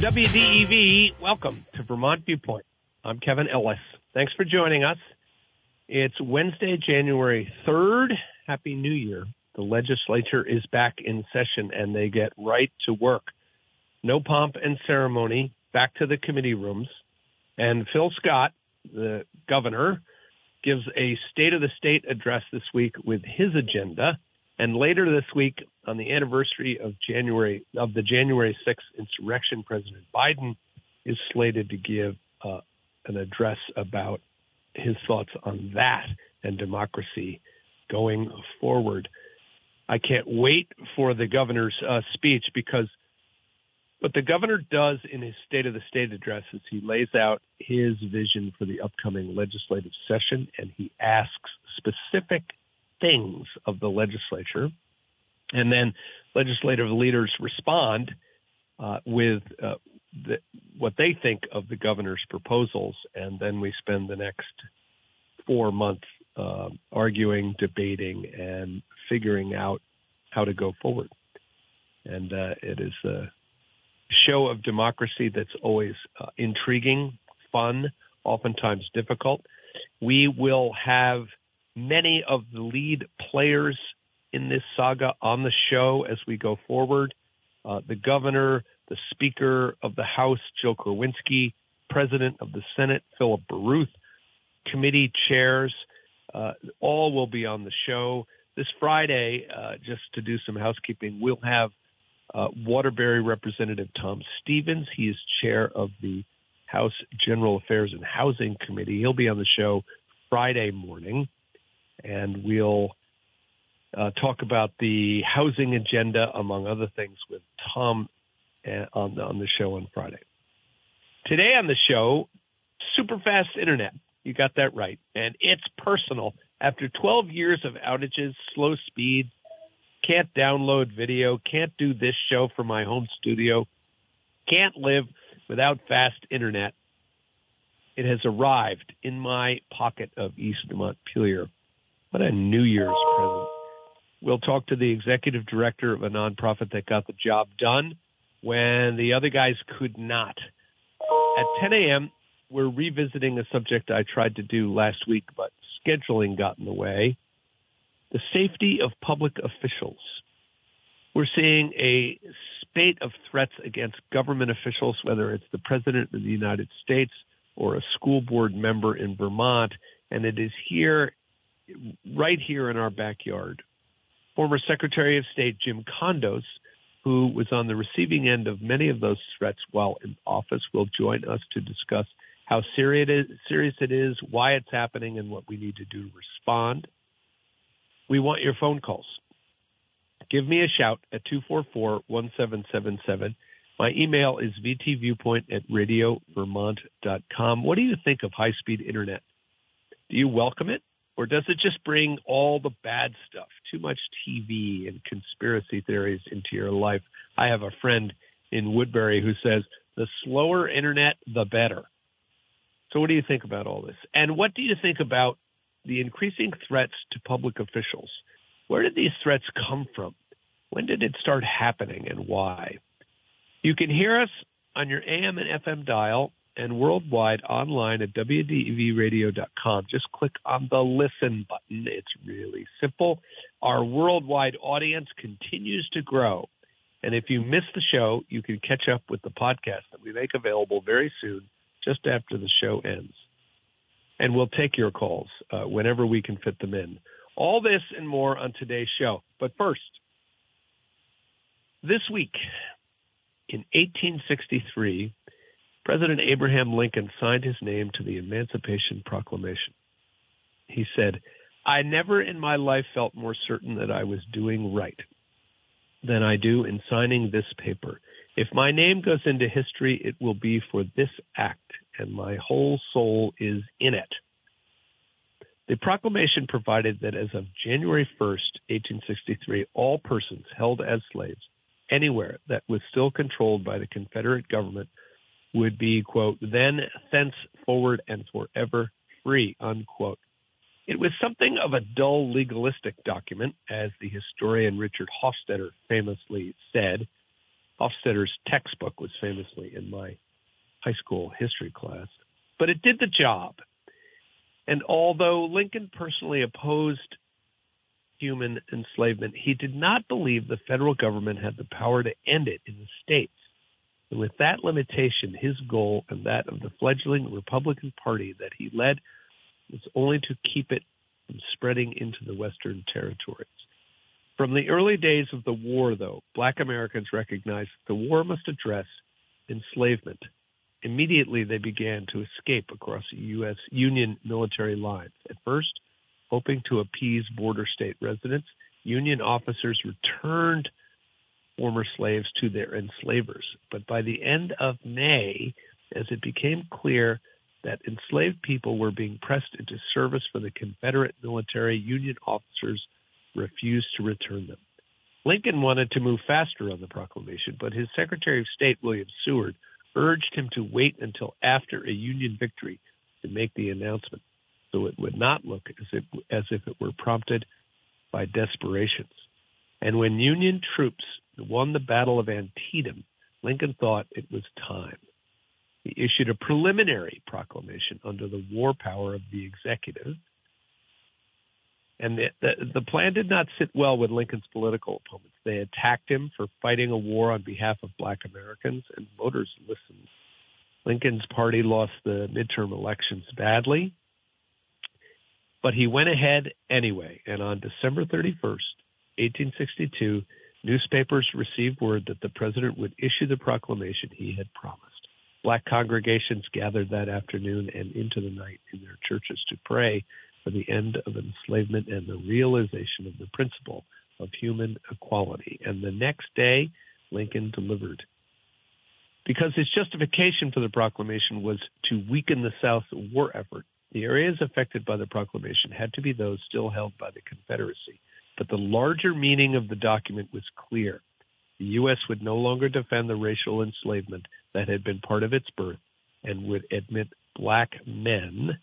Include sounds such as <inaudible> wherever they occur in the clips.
WDEV, welcome to Vermont Viewpoint. I'm Kevin Ellis. Thanks for joining us. It's Wednesday, January 3rd. Happy New Year. The legislature is back in session and they get right to work. No pomp and ceremony, back to the committee rooms. And Phil Scott, the governor, gives a State of the State address this week with his agenda. And later this week, on the anniversary of January of the January 6th insurrection, President Biden is slated to give uh, an address about his thoughts on that and democracy going forward. I can't wait for the governor's uh, speech because what the governor does in his State of the State address is he lays out his vision for the upcoming legislative session and he asks specific things of the legislature. And then legislative leaders respond uh, with uh, the, what they think of the governor's proposals. And then we spend the next four months uh, arguing, debating, and figuring out how to go forward. And uh, it is a show of democracy that's always uh, intriguing, fun, oftentimes difficult. We will have many of the lead players in this saga on the show as we go forward. Uh, the governor, the Speaker of the House, Jill Krowinski, President of the Senate, Philip Baruth, committee chairs, uh, all will be on the show. This Friday, uh, just to do some housekeeping, we'll have uh, Waterbury Representative Tom Stevens. He is chair of the House General Affairs and Housing Committee. He'll be on the show Friday morning and we'll uh, talk about the housing agenda, among other things, with Tom uh, on the, on the show on Friday. Today on the show, super fast internet. You got that right, and it's personal. After 12 years of outages, slow speed, can't download video, can't do this show from my home studio, can't live without fast internet. It has arrived in my pocket of East Montpelier. What a New Year's present. We'll talk to the executive director of a nonprofit that got the job done when the other guys could not. At 10 a.m., we're revisiting a subject I tried to do last week, but scheduling got in the way the safety of public officials. We're seeing a spate of threats against government officials, whether it's the President of the United States or a school board member in Vermont. And it is here right here in our backyard. Former Secretary of State Jim Condos, who was on the receiving end of many of those threats while in office, will join us to discuss how serious it is, why it's happening, and what we need to do to respond. We want your phone calls. Give me a shout at 244 1777. My email is vtviewpoint at radiovermont.com. What do you think of high speed internet? Do you welcome it? Or does it just bring all the bad stuff, too much TV and conspiracy theories into your life? I have a friend in Woodbury who says the slower internet, the better. So, what do you think about all this? And what do you think about the increasing threats to public officials? Where did these threats come from? When did it start happening and why? You can hear us on your AM and FM dial and worldwide online at WDEVradio.com. Just click on the listen button. It's really simple. Our worldwide audience continues to grow. And if you miss the show, you can catch up with the podcast that we make available very soon, just after the show ends. And we'll take your calls uh, whenever we can fit them in. All this and more on today's show. But first, this week in 1863, President Abraham Lincoln signed his name to the Emancipation Proclamation. He said, I never in my life felt more certain that I was doing right than I do in signing this paper. If my name goes into history, it will be for this act, and my whole soul is in it. The proclamation provided that as of January 1st, 1863, all persons held as slaves anywhere that was still controlled by the Confederate government would be, quote, then thenceforward and forever free, unquote. It was something of a dull legalistic document, as the historian Richard Hofstadter famously said, Hofstadter's textbook was famously in my high school history class. But it did the job. And although Lincoln personally opposed human enslavement, he did not believe the federal government had the power to end it in the states. And with that limitation, his goal and that of the fledgling Republican Party that he led was only to keep it from spreading into the Western territories. From the early days of the war, though, black Americans recognized that the war must address enslavement. Immediately, they began to escape across U.S. Union military lines. At first, hoping to appease border state residents, Union officers returned former slaves to their enslavers. But by the end of May, as it became clear that enslaved people were being pressed into service for the Confederate military, Union officers refused to return them. Lincoln wanted to move faster on the proclamation, but his Secretary of State, William Seward, urged him to wait until after a Union victory to make the announcement so it would not look as if, as if it were prompted by desperations. And when Union troops won the Battle of Antietam, Lincoln thought it was time. He issued a preliminary proclamation under the war power of the executive. And the, the, the, plan did not sit well with Lincoln's political opponents. They attacked him for fighting a war on behalf of black Americans, and voters listened. Lincoln's party lost the midterm elections badly, but he went ahead anyway. And on December 31st, 1862, newspapers received word that the president would issue the proclamation he had promised. Black congregations gathered that afternoon and into the night in their churches to pray for the end of enslavement and the realization of the principle of human equality. And the next day, Lincoln delivered. Because his justification for the proclamation was to weaken the South's war effort, the areas affected by the proclamation had to be those still held by the Confederacy. But the larger meaning of the document was clear. The U.S. would no longer defend the racial enslavement that had been part of its birth and would admit black men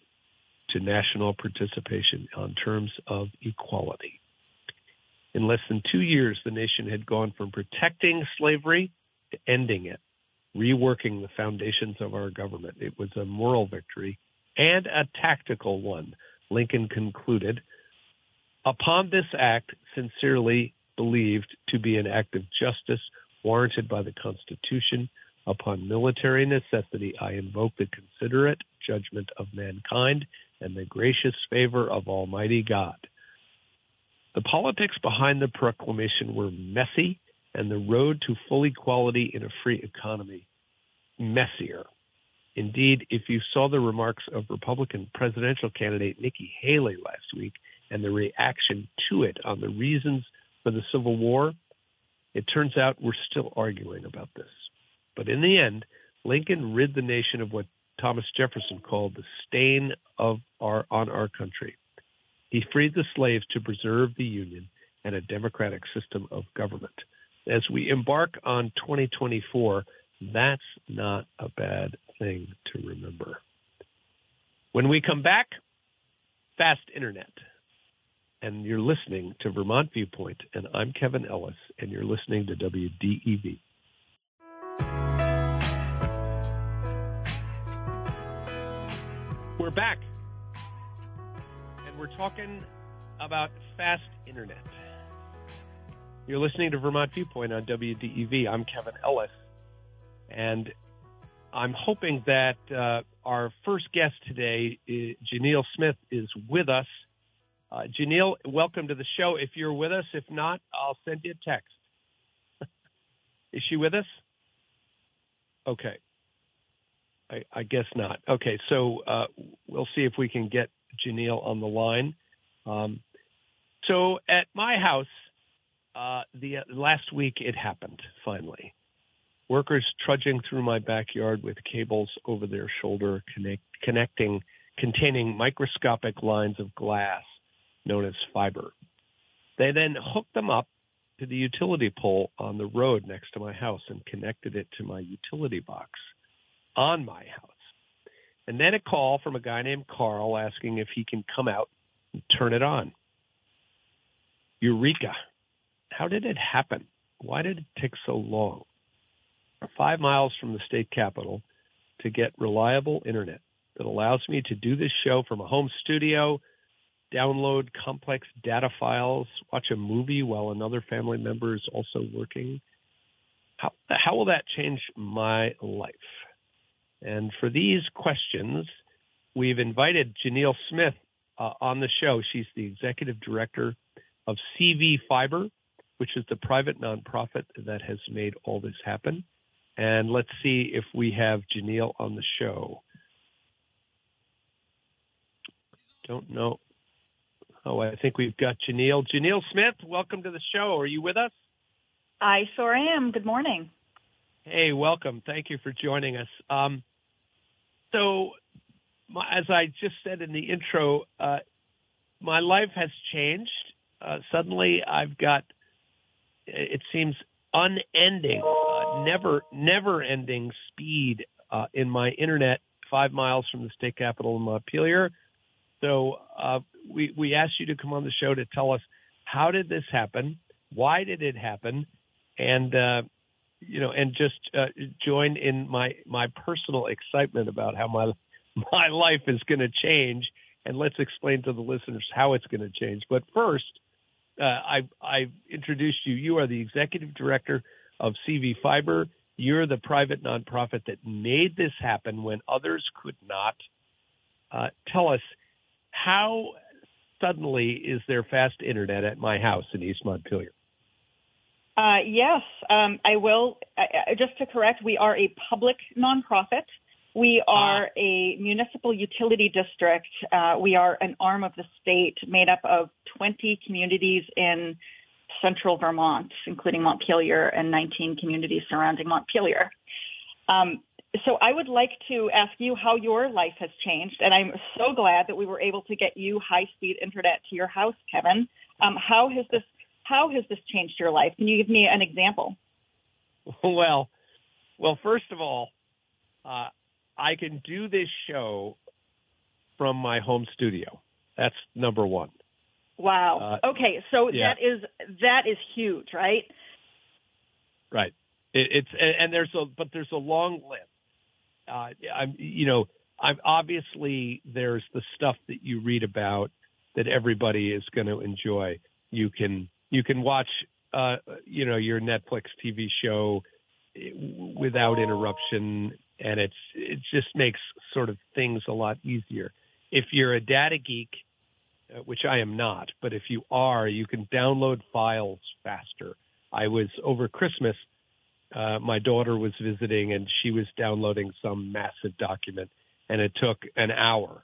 to national participation on terms of equality. In less than two years, the nation had gone from protecting slavery to ending it, reworking the foundations of our government. It was a moral victory and a tactical one, Lincoln concluded. Upon this act, sincerely believed to be an act of justice warranted by the Constitution, upon military necessity, I invoke the considerate judgment of mankind and the gracious favor of Almighty God. The politics behind the proclamation were messy, and the road to full equality in a free economy messier. Indeed, if you saw the remarks of Republican presidential candidate Nikki Haley last week and the reaction to it on the reasons for the Civil War, it turns out we're still arguing about this. But in the end, Lincoln rid the nation of what Thomas Jefferson called the stain of our on our country. He freed the slaves to preserve the Union and a democratic system of government. As we embark on 2024, that's not a bad thing to remember. When we come back, fast internet. And you're listening to Vermont Viewpoint, and I'm Kevin Ellis, and you're listening to WDEV. We're back, and we're talking about fast internet. You're listening to Vermont Viewpoint on WDEV. I'm Kevin Ellis, and I'm hoping that uh, our first guest today, Jennille Smith, is with us. Uh, Jennille, welcome to the show. If you're with us, if not, I'll send you a text. <laughs> is she with us? Okay. I, I guess not. Okay, so uh, we'll see if we can get Jennille on the line. Um, so at my house, uh, the last week it happened finally workers trudging through my backyard with cables over their shoulder connect, connecting containing microscopic lines of glass known as fiber. They then hooked them up to the utility pole on the road next to my house and connected it to my utility box on my house. And then a call from a guy named Carl asking if he can come out and turn it on. Eureka. How did it happen? Why did it take so long? five miles from the state capitol to get reliable internet that allows me to do this show from a home studio, download complex data files, watch a movie while another family member is also working. How, how will that change my life? And for these questions, we've invited Jennille Smith uh, on the show. She's the executive director of CV Fiber, which is the private nonprofit that has made all this happen. And let's see if we have Jennille on the show. Don't know. Oh, I think we've got Jennille. Jennille Smith, welcome to the show. Are you with us? I sure am. Good morning. Hey, welcome. Thank you for joining us. Um, so, my, as I just said in the intro, uh, my life has changed. Uh, suddenly, I've got, it seems, unending, uh, never, never-ending speed uh, in my internet, five miles from the state capitol in Montpelier. So, uh, we we asked you to come on the show to tell us how did this happen, why did it happen, and uh, you know, and just uh, join in my my personal excitement about how my my life is going to change, and let's explain to the listeners how it's going to change. But first, uh, I I introduced you. You are the executive director of CV Fiber. You're the private nonprofit that made this happen when others could not. Uh, tell us how suddenly is there fast internet at my house in East Montpelier? Uh, yes, um, I will. Uh, just to correct, we are a public nonprofit. We are ah. a municipal utility district. Uh, we are an arm of the state made up of 20 communities in central Vermont, including Montpelier and 19 communities surrounding Montpelier. Um, so I would like to ask you how your life has changed, and I'm so glad that we were able to get you high-speed internet to your house, Kevin. Um, how has this how has this changed your life? Can you give me an example? <laughs> Well, well, first of all, uh, I can do this show from my home studio. That's number one. Wow. Uh, okay, so yeah. that is that is huge, right? Right. It, it's and there's a but there's a long list. Uh, I'm you know I'm obviously there's the stuff that you read about that everybody is going to enjoy. You can you can watch uh, you know your Netflix TV show without interruption, and it's it just makes sort of things a lot easier. If you're a data geek, uh, which I am not, but if you are, you can download files faster. I was over Christmas. Uh, my daughter was visiting, and she was downloading some massive document, and it took an hour.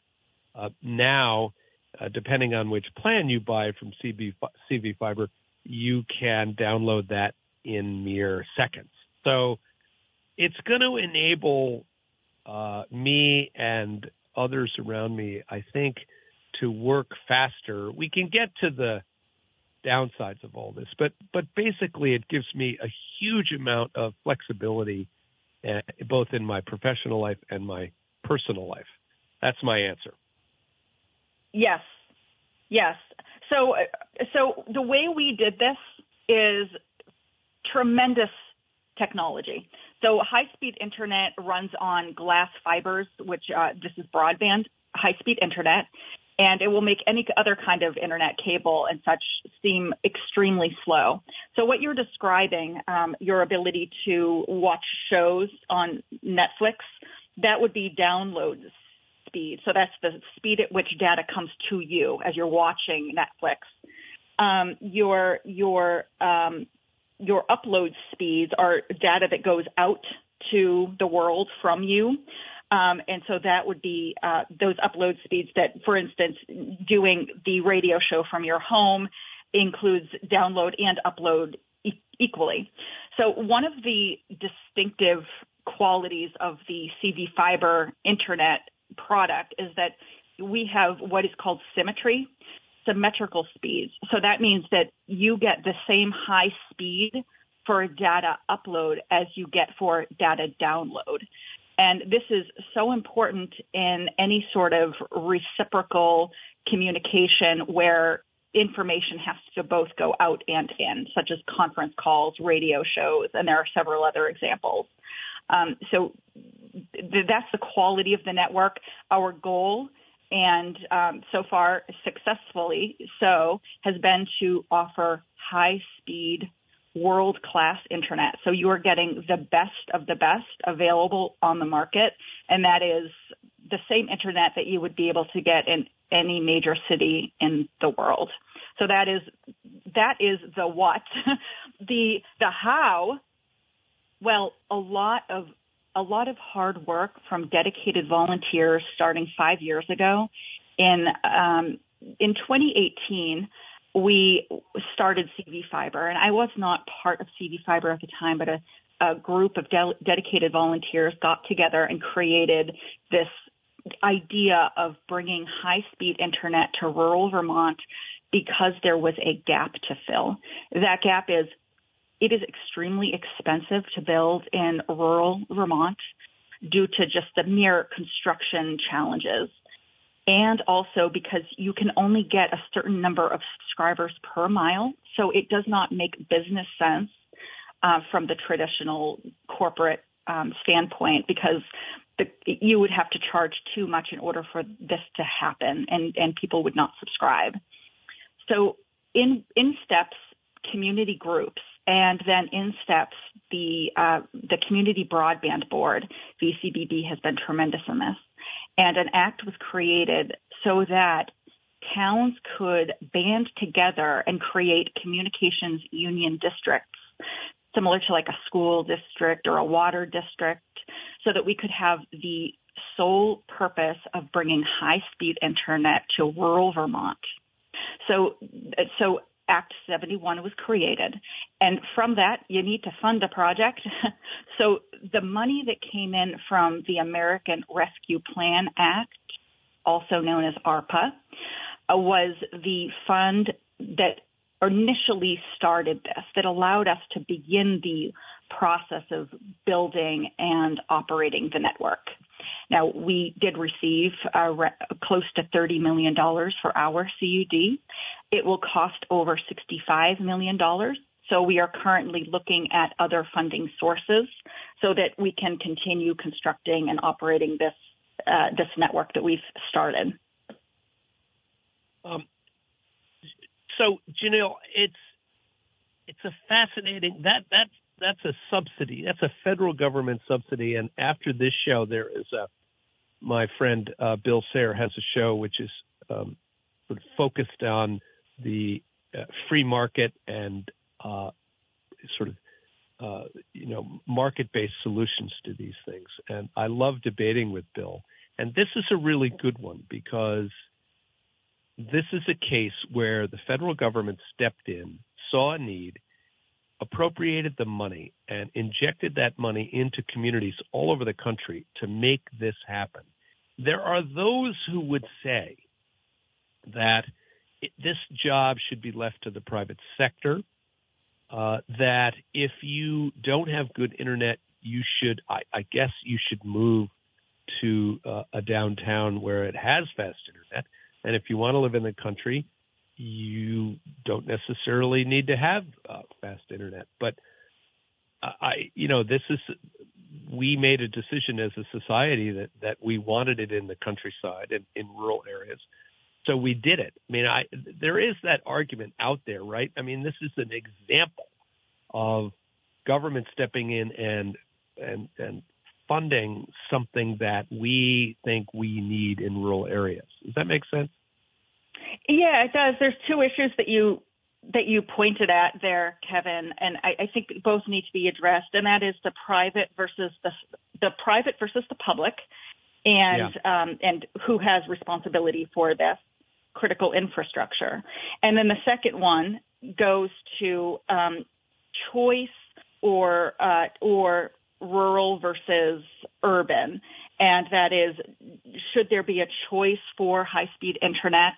Uh, now uh, depending on which plan you buy from CB, CV Fiber, you can download that in mere seconds. So it's going to enable uh, me and others around me, I think, to work faster. We can get to the downsides of all this, but but basically, it gives me a huge amount of flexibility, uh, both in my professional life and my personal life. That's my answer. Yes, yes. So, so the way we did this is tremendous technology. So, high speed internet runs on glass fibers, which uh, this is broadband high speed internet, and it will make any other kind of internet cable and such seem extremely slow. So, what you're describing, um, your ability to watch shows on Netflix, that would be download speed. So that's the speed at which data comes to you as you're watching Netflix. Um, your your um, your upload speeds are data that goes out to the world from you. Um, and so that would be uh, those upload speeds that, for instance, doing the radio show from your home includes download and upload e- equally. So one of the distinctive qualities of the CV fiber internet product is that we have what is called symmetry, symmetrical speeds. So that means that you get the same high speed for data upload as you get for data download. And this is so important in any sort of reciprocal communication where information has to both go out and in, such as conference calls, radio shows, and there are several other examples. Um, so th- that's the quality of the network. Our goal, and um, so far successfully so, has been to offer high speed, world class internet. So you are getting the best of the best available on the market, and that is the same internet that you would be able to get in any major city in the world. So that is that is the what. <laughs> the the how well, a lot of a lot of hard work from dedicated volunteers starting five years ago. In um, in 2018, we started CV Fiber, and I was not part of CV Fiber at the time, but a, a group of de- dedicated volunteers got together and created this idea of bringing high speed internet to rural Vermont because there was a gap to fill. That gap is it is extremely expensive to build in rural Vermont due to just the mere construction challenges. And also because you can only get a certain number of subscribers per mile. So it does not make business sense uh, from the traditional corporate um, standpoint because the, you would have to charge too much in order for this to happen and, and people would not subscribe. So in, in steps, community groups and then in steps the uh, the community broadband board VCBB has been tremendous in this, and an act was created so that towns could band together and create communications union districts similar to like a school district or a water district so that we could have the sole purpose of bringing high speed internet to rural Vermont. So, so Act 71 was created. And from that, you need to fund a project. <laughs> so the money that came in from the American Rescue Plan Act, also known as ARPA, uh, was the fund that initially started this, that allowed us to begin the process of building and operating the network. Now, we did receive uh, re- close to $30 million for our CUD. It will cost over $65 million. So we are currently looking at other funding sources so that we can continue constructing and operating this uh, this network that we've started. Um, so, Jennille, it's it's a fascinating that that that's a subsidy. That's a federal government subsidy. And after this show, there is a my friend uh, Bill Sayre has a show which is um, sort of focused on the uh, free market and uh, sort of uh, you know market-based solutions to these things. And I love debating with Bill. And this is a really good one because this is a case where the federal government stepped in, saw a need, appropriated the money, and injected that money into communities all over the country to make this happen. There are those who would say that it, this job should be left to the private sector. Uh, that if you don't have good internet, you should, I, I guess, you should move to uh, a downtown where it has fast internet. And if you want to live in the country, you don't necessarily need to have uh, fast internet. But I, you know, this is we made a decision as a society that that we wanted it in the countryside and in rural areas. So we did it. I mean, I there is that argument out there, right? I mean, this is an example of government stepping in and and and funding something that we think we need in rural areas. Does that make sense? Yeah, it does. There's two issues that you that you pointed at there, Kevin, and I, I think both need to be addressed, and that is the private versus the the private versus the public, and yeah. um, and who has responsibility for this critical infrastructure. And then the second one goes to um, choice or uh, or rural versus urban, and that is should there be a choice for high speed internet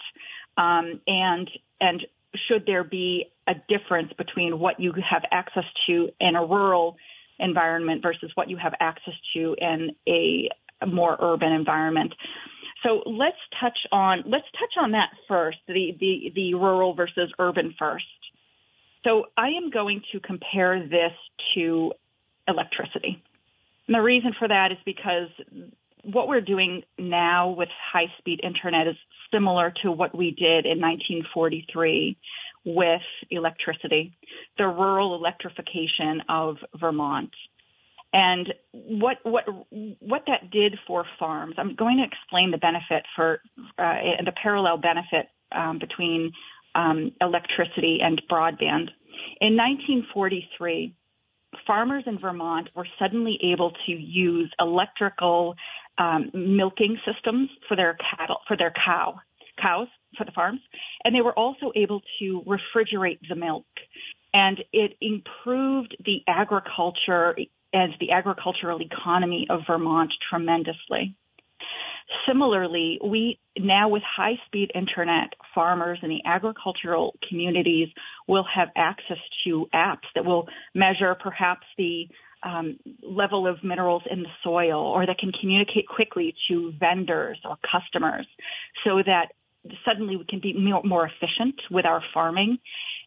um, and and should there be a difference between what you have access to in a rural environment versus what you have access to in a more urban environment? So let's touch on let's touch on that first, the the, the rural versus urban first. So I am going to compare this to electricity. And the reason for that is because what we're doing now with high speed internet is similar to what we did in 1943 with electricity, the rural electrification of Vermont. And what what what that did for farms, I'm going to explain the benefit for uh, the parallel benefit um, between um, electricity and broadband. In 1943, farmers in Vermont were suddenly able to use electrical um, milking systems for their cattle, for their cow, cows for the farms, and they were also able to refrigerate the milk, and it improved the agriculture and the agricultural economy of Vermont tremendously. Similarly, we now with high speed internet, farmers and the agricultural communities will have access to apps that will measure perhaps the um, level of minerals in the soil or that can communicate quickly to vendors or customers so that suddenly we can be more efficient with our farming.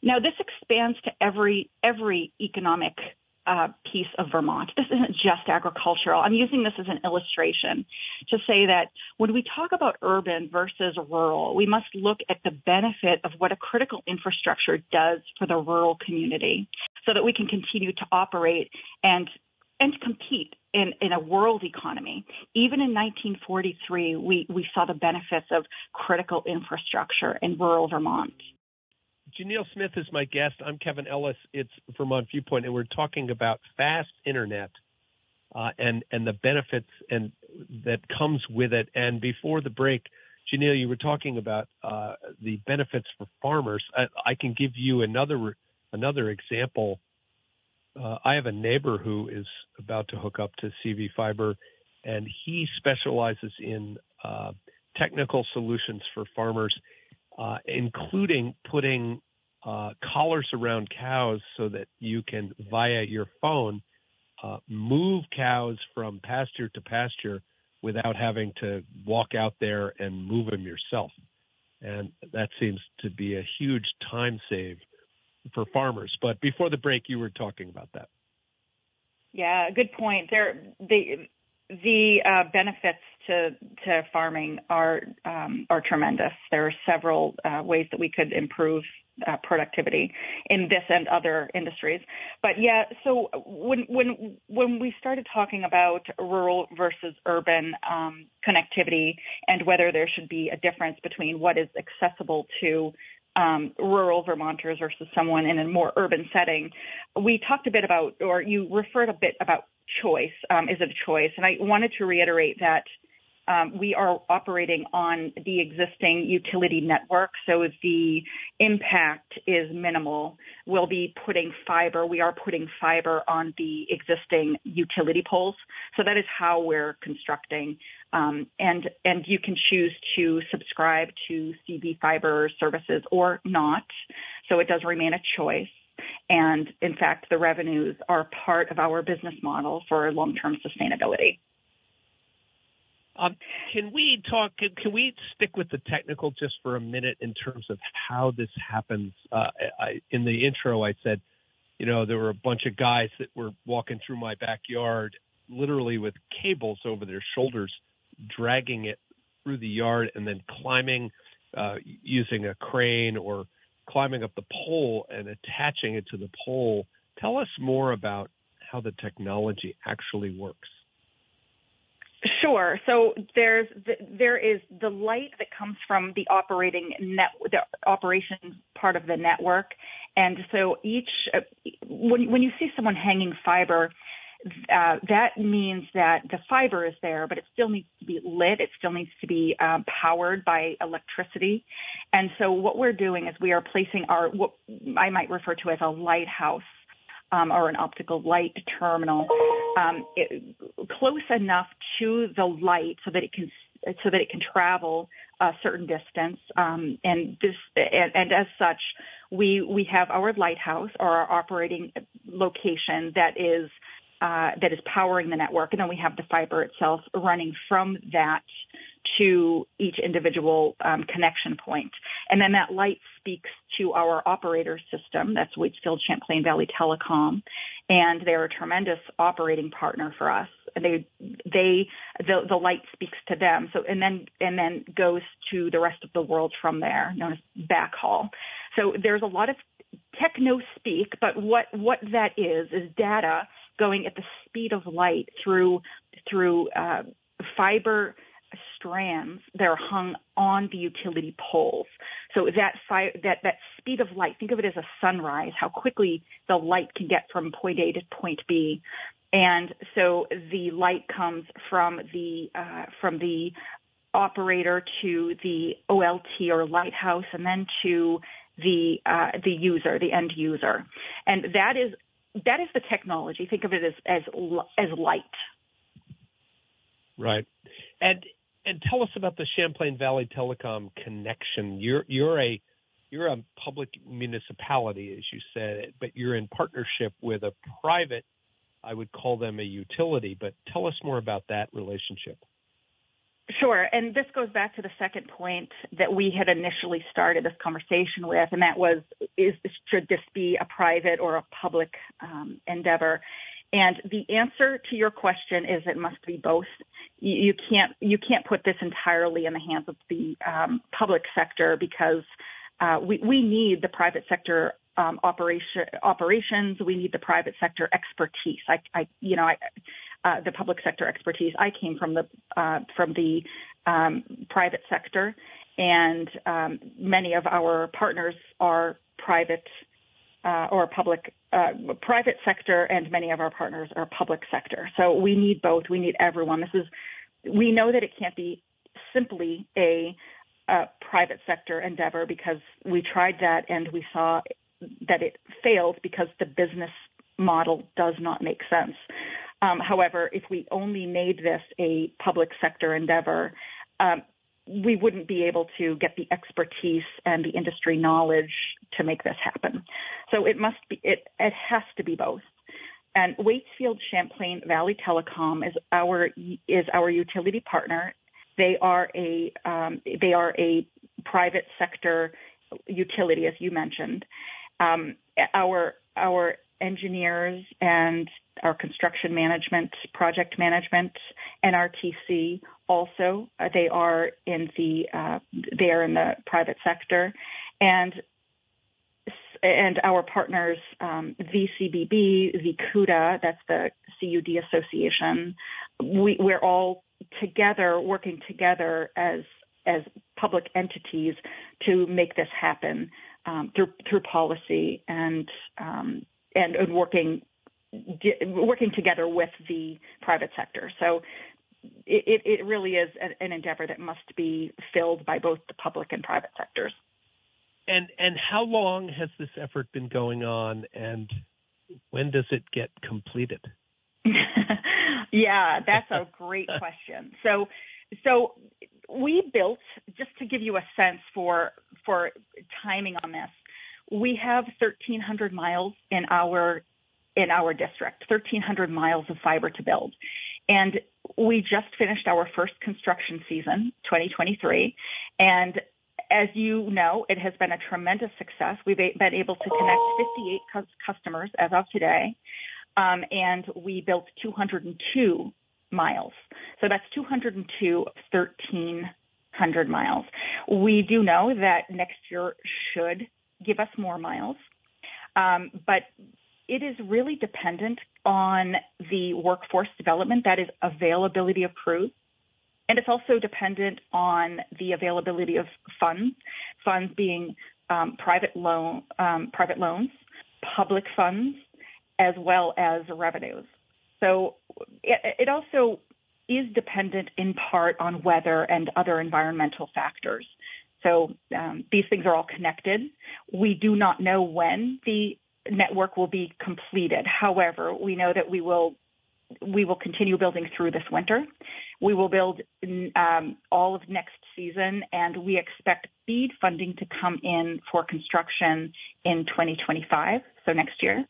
Now this expands to every every economic uh, piece of Vermont. This isn't just agricultural. I'm using this as an illustration to say that when we talk about urban versus rural, we must look at the benefit of what a critical infrastructure does for the rural community so that we can continue to operate and and compete in, in a world economy. Even in 1943, we, we saw the benefits of critical infrastructure in rural Vermont. Jennille Smith is my guest. I'm Kevin Ellis. It's Vermont Viewpoint, and we're talking about fast internet uh, and and the benefits and that comes with it. And before the break, Jennille, you were talking about uh, the benefits for farmers. I, I, can give you another another example. Uh, I have a neighbor who is about to hook up to CV Fiber, and he specializes in uh, technical solutions for farmers. Uh, including putting uh, collars around cows so that you can, via your phone, uh, move cows from pasture to pasture without having to walk out there and move them yourself. And that seems to be a huge time save for farmers. But before the break, you were talking about that. Yeah, good point. There, the the uh, benefits to to farming are um, are tremendous. There are several uh, ways that we could improve uh, productivity in this and other industries. But yeah, so when when when we started talking about rural versus urban um, connectivity and whether there should be a difference between what is accessible to um, rural Vermonters versus someone in a more urban setting, we talked a bit about, or you referred a bit about choice. Um, is it a choice? And I wanted to reiterate that um, we are operating on the existing utility network, so the impact is minimal. We'll be putting fiber. We are putting fiber on the existing utility poles, so that is how we're constructing. Um, and and you can choose to subscribe to CV fiber services or not. So it does remain a choice. And in fact, the revenues are part of our business model for long-term sustainability. Um, can we talk? Can, can, we stick with the technical just for a minute in terms of how this happens? Uh, I, in the intro, I said, you know, there were a bunch of guys that were walking through my backyard, literally with cables over their shoulders, dragging it through the yard, and then climbing uh, using a crane or climbing up the pole and attaching it to the pole. Tell us more about how the technology actually works. Sure. So there's the, there is the light that comes from the operating net, the operations part of the network, and so each uh, when when you see someone hanging fiber, uh, that means that the fiber is there, but it still needs to be lit. It still needs to be um, powered by electricity. And so what we're doing is we are placing our what I might refer to as a lighthouse um, or an optical light terminal um, it, close enough to the light so that it can so that it can travel a certain distance. Um, and this and, and, as such, we we have our lighthouse or our operating location that is uh, that is powering the network, and then we have the fiber itself running from that to each individual um, connection point. And then that light speaks to our operator system. That's Waitsfield Champlain Valley Telecom. And they're a tremendous operating partner for us. They, they, the, the light speaks to them. So, and then, and then goes to the rest of the world from there, known as backhaul. So there's a lot of techno speak, but what, what that is, is data going at the speed of light through, through, uh, fiber strands that are hung on the utility poles. So that fire, that that speed of light, think of it as a sunrise, how quickly the light can get from point A to point B. And so the light comes from the uh, from the operator to the OLT or lighthouse, and then to the uh, the user, the end user, and that is that is the technology. Think of it as as as light. Right, and and tell us about the Champlain Valley Telecom connection. You're you're a you're a public municipality, as you said, but you're in partnership with a private. I would call them a utility, but tell us more about that relationship. Sure, and this goes back to the second point that we had initially started this conversation with, and that was: is should this be a private or a public um, endeavor? And the answer to your question is it must be both. You, can't you can't put this entirely in the hands of the um, public sector because uh, we we need the private sector um, operation operations. We need the private sector expertise. I, I you know I, uh, the public sector expertise. I came from the uh, from the um, private sector, and um, many of our partners are private uh, or public, uh, private sector, and many of our partners are public sector. So we need both. We need everyone. This is, we know that it can't be simply a, a private sector endeavor because we tried that and we saw that it failed because the business model does not make sense. Um, however, if we only made this a public sector endeavor, um, we wouldn't be able to get the expertise and the industry knowledge to make this happen. So it must be, it, it has to be both. And Waitsfield Champlain Valley Telecom is our is our utility partner. They are a um, they are a private sector utility, as you mentioned. Um, our our engineers and our construction management, project management, NRTC also. Uh, they are in the uh, they are in the private sector, and and our partners, um, VCBB, VCUDA, that's the CUD Association. We, we're all together working together as as public entities to make this happen um, through through policy and um, and, and working working together with the private sector. So it, it really is an endeavor that must be filled by both the public and private sectors. And and how long has this effort been going on, and when does it get completed? <laughs> yeah, that's a great <laughs> question. So so we built just to give you a sense for for timing on this. We have 1,300 miles in our in our district, 1,300 miles of fiber to build. And we just finished our first construction season, 2023. And as you know, it has been a tremendous success. We've been able to connect 58 customers as of today. Um, and we built 202 miles. So that's 202 of 1,300 miles. We do know that next year should give us more miles. Um, but it is really dependent on the workforce development, that is availability of crews. And it's also dependent on the availability of funds, funds being um, private loan, um, private loans, public funds, as well as revenues. So it, it also is dependent in part on weather and other environmental factors. So um, these things are all connected. We do not know when the network will be completed. However, we know that we will we will continue building through this winter. We will build um, all of next season, and we expect BEAD funding to come in for construction in 2025, so next year.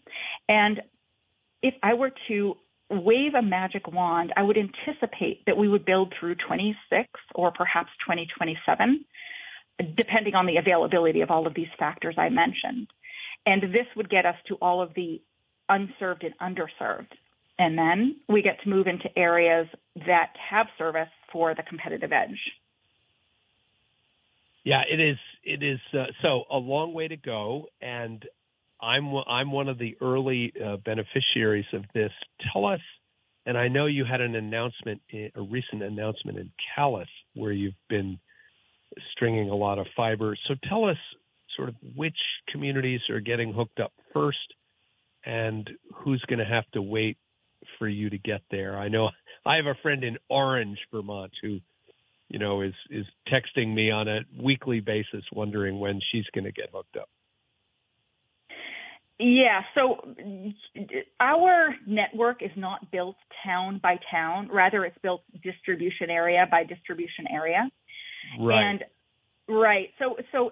And if I were to wave a magic wand, I would anticipate that we would build through 26 or perhaps 2027, depending on the availability of all of these factors I mentioned. And this would get us to all of the unserved and underserved. And then we get to move into areas that have service for the competitive edge. Yeah, it is. It is uh, so a long way to go, and I'm I'm one of the early uh, beneficiaries of this. Tell us, and I know you had an announcement, a recent announcement in Calais, where you've been stringing a lot of fiber. So tell us, sort of, which communities are getting hooked up first, and who's going to have to wait for you to get there. I know I have a friend in Orange, Vermont, who you know is is texting me on a weekly basis, wondering when she's going to get hooked up. Yeah, so our network is not built town by town. Rather, it's built distribution area by distribution area. Right. And right. So so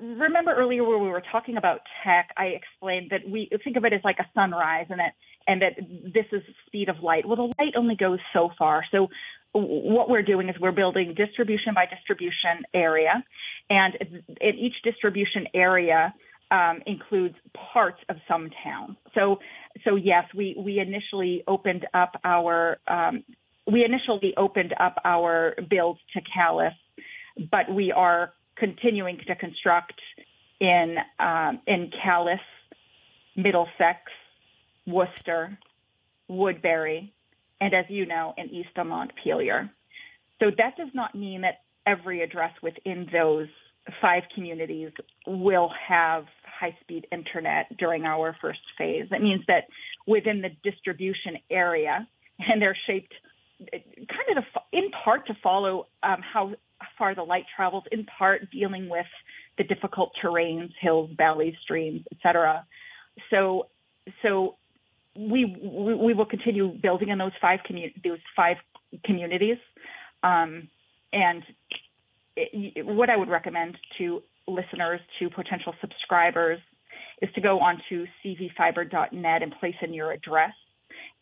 remember earlier where we were talking about tech, I explained that we think of it as like a sunrise and that and that this is speed of light. Well, the light only goes so far. So what we're doing is we're building distribution by distribution area and in each distribution area um, includes parts of some town. So, so yes, we we initially opened up our um, we initially opened up our build to Calais, but we are continuing to construct in um, in Calais, Middlesex, Worcester, Woodbury, and as you know, in East Montpelier. So that does not mean that every address within those five communities will have high speed internet during our first phase. That means that within the distribution area, and they're shaped kind of in part to follow um, how far the light travels, in part dealing with the difficult terrains, hills, valleys, streams, etc. So, so we, we, we will continue building in those five commu- those five communities, um, and it, what I would recommend to listeners, to potential subscribers, is to go onto cvfiber.net and place in your address.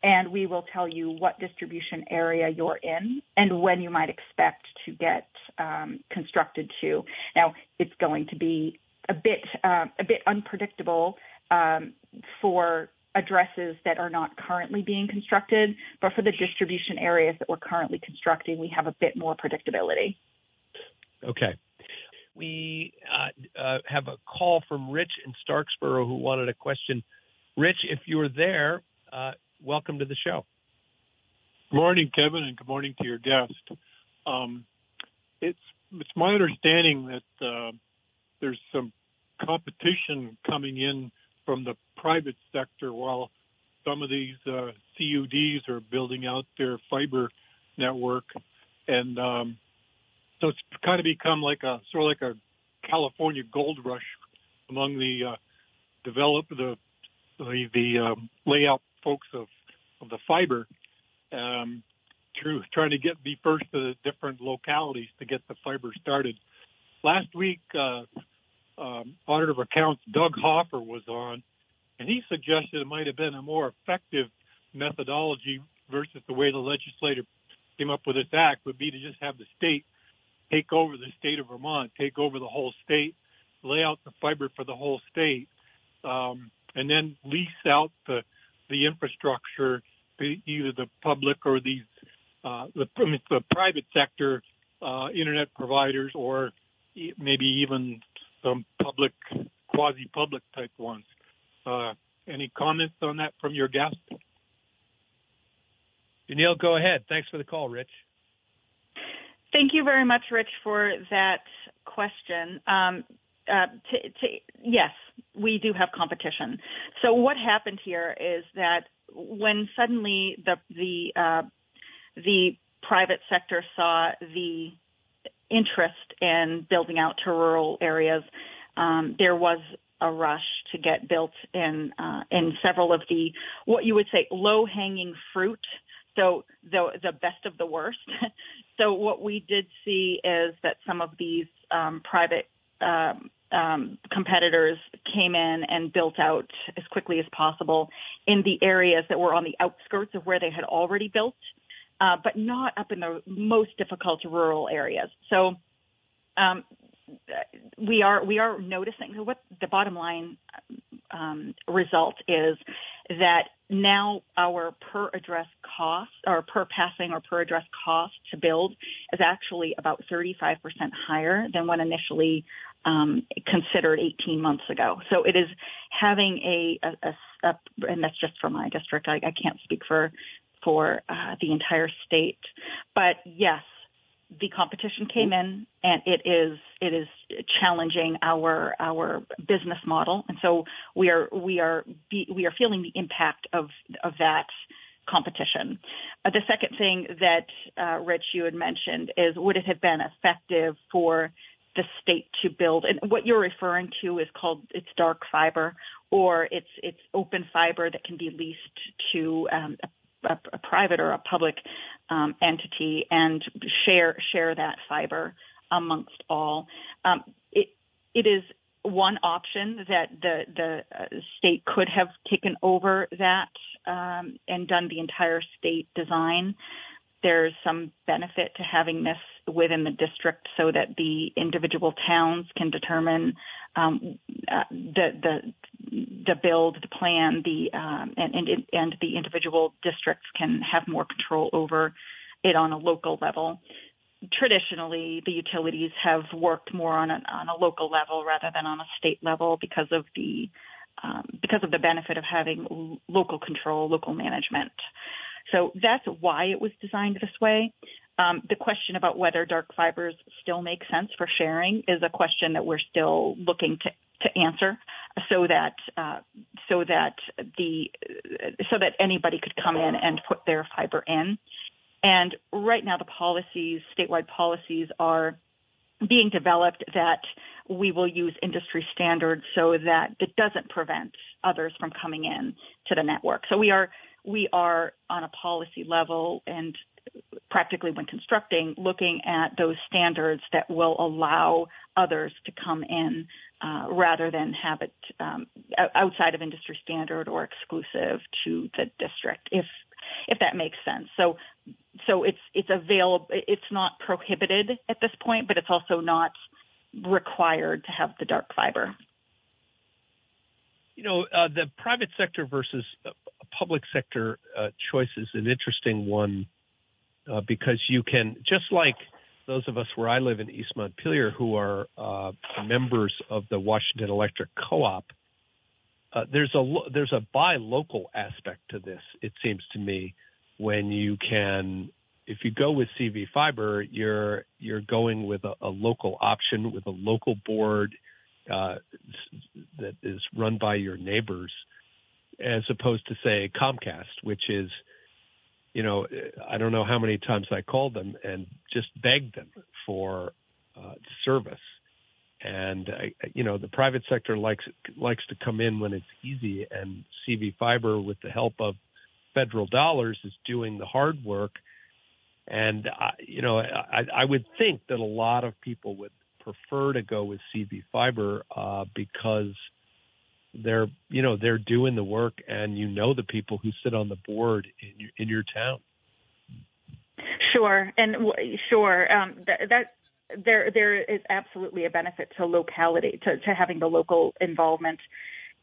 And we will tell you what distribution area you're in and when you might expect to get um, constructed to. Now, it's going to be a bit uh, a bit unpredictable um, for addresses that are not currently being constructed, but for the distribution areas that we're currently constructing, we have a bit more predictability. Okay. We uh, uh, have a call from Rich in Starksboro who wanted a question. Rich, if you're there, uh, welcome to the show. Good morning, Kevin, and good morning to your guest. Um, it's it's my understanding that uh, there's some competition coming in from the private sector while some of these uh, CUDs are building out their fiber network, and um, so it's kind of become like a sort of like a California gold rush among the uh, develop the the, the um, layout folks of of the fiber. Um, through trying to get be first to the different localities to get the fiber started. Last week, uh, um, Auditor of Accounts Doug Hoffer was on, and he suggested it might have been a more effective methodology versus the way the legislature came up with this act would be to just have the state take over the state of Vermont, take over the whole state, lay out the fiber for the whole state, um, and then lease out the the infrastructure to either the public or these uh, the, the private sector uh, internet providers or maybe even some public quasi-public type ones. Uh, any comments on that from your guest? Jennille, go ahead. Thanks for the call, Rich. Thank you very much, Rich, for that question. Um, uh, to, to, yes, we do have competition. So what happened here is that when suddenly the the uh, the private sector saw the interest in building out to rural areas, um, there was a rush to get built in uh, in several of the what you would say low hanging fruit so the the best of the worst. <laughs> so what we did see is that some of these um, private um, um, competitors came in and built out as quickly as possible in the areas that were on the outskirts of where they had already built, uh, but not up in the most difficult rural areas. So um, we are we are noticing what the bottom line um, result is that now our per address cost or per passing or per address cost to build is actually about 35% higher than when initially um, considered 18 months ago. So it is having a, a, a, a and that's just for my district. I, I can't speak for for uh, the entire state, but yes, the competition came in and it is it is challenging our our business model and so we are we are we are feeling the impact of of that competition. Uh, the second thing that uh, Rich you had mentioned is would it have been effective for the state to build and what you're referring to is called it's dark fiber or it's it's open fiber that can be leased to um, a a, private or a public um, entity and share share that fiber amongst all. Um, it it is one option that the the uh, state could have taken over that um, and done the entire state design. There's some benefit to having this within the district so that the individual towns can determine um, uh, the the the build, the plan, the um, and, and and the individual districts can have more control over it on a local level. Traditionally, the utilities have worked more on a, on a local level rather than on a state level because of the um, because of the benefit of having local control, local management. So that's why it was designed this way. Um, the question about whether dark fibers still make sense for sharing is a question that we're still looking to, to answer, so that uh, so that the so that anybody could come in and put their fiber in. And right now, the policies, statewide policies, are being developed that we will use industry standards so that it doesn't prevent others from coming in to the network. So we are we are on a policy level and practically when constructing, looking at those standards that will allow others to come in uh, rather than have it um, outside of industry standard or exclusive to the district, if if that makes sense. So so it's it's available. It's not prohibited at this point, but it's also not required to have the dark fiber. You know, uh, the private sector versus uh, public sector uh, choice is an interesting one uh, because you can just like those of us where I live in East Montpelier who are uh, members of the Washington Electric Co-op. Uh, there's a there's a buy local aspect to this. It seems to me when you can if you go with CV Fiber, you're you're going with a, a local option with a local board uh, that is run by your neighbors, as opposed to say Comcast, which is you know, I don't know how many times I called them and just begged them for uh, service. And you know, the private sector likes likes to come in when it's easy, and CV Fiber, with the help of federal dollars, is doing the hard work. And you know, I, I would think that a lot of people would prefer to go with CV Fiber uh, because they're you know they're doing the work and you know the people who sit on the board in your in your town. Sure. And sure. Um, that, that there there is absolutely a benefit to locality to, to having the local involvement.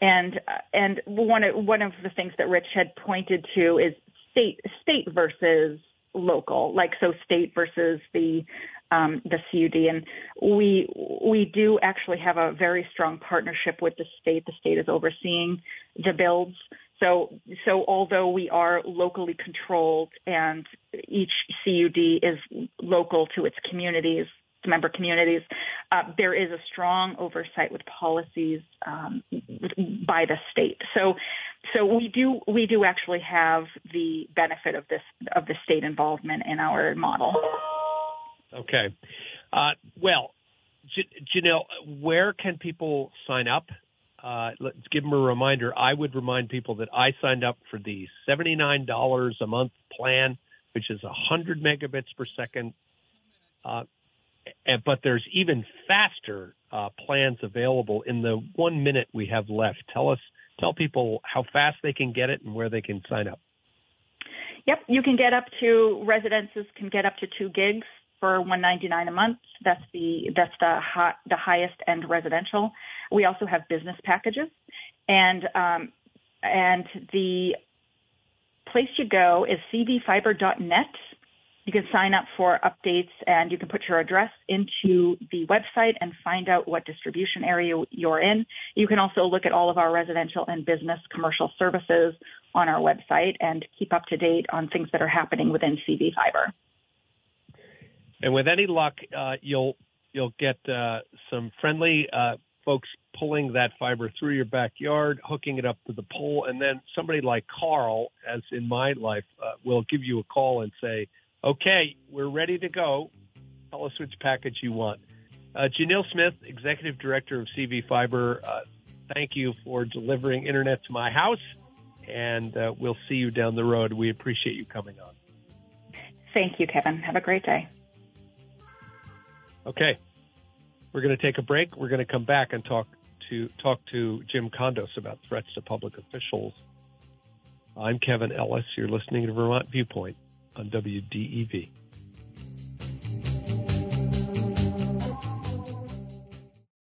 And uh, and one of one of the things that Rich had pointed to is state state versus local. Like so state versus the um, the CUD. And we we do actually have a very strong partnership with the state. The state is overseeing the builds. So so although we are locally controlled and each CUD is local to its communities, member communities, uh, there is a strong oversight with policies um, by the state. So, so we do we do actually have the benefit of this of the state involvement in our model. Okay. Uh, well, J- Jennille, where can people sign up? Uh, let's give them a reminder. I would remind people that I signed up for the $79 a month plan, which is 100 megabits per second. Uh, and, but there's even faster uh, plans available in the one minute we have left. Tell us, tell people how fast they can get it and where they can sign up. Yep, you can get up to residences can get up to two gigs for 199 a month. That's the that's the hot, the highest end residential. We also have business packages, and um, and the place you go is cvfiber.net. You can sign up for updates and you can put your address into the website and find out what distribution area you're in. You can also look at all of our residential and business commercial services on our website and keep up to date on things that are happening within CV Fiber. And with any luck, uh, you'll you'll get uh, some friendly uh, folks pulling that fiber through your backyard, hooking it up to the pole, and then somebody like Carl, as in my life, uh, will give you a call and say, "Okay, we're ready to go. Tell us which package you want." Uh, Jennille Smith, Executive Director of CV Fiber, uh, thank you for delivering internet to my house, and uh, we'll see you down the road. We appreciate you coming on. Thank you, Kevin. Have a great day. Okay. We're going to take a break. We're going to come back and talk to talk to Jim Condos about threats to public officials. I'm Kevin Ellis. You're listening to Vermont Viewpoint on WDEV.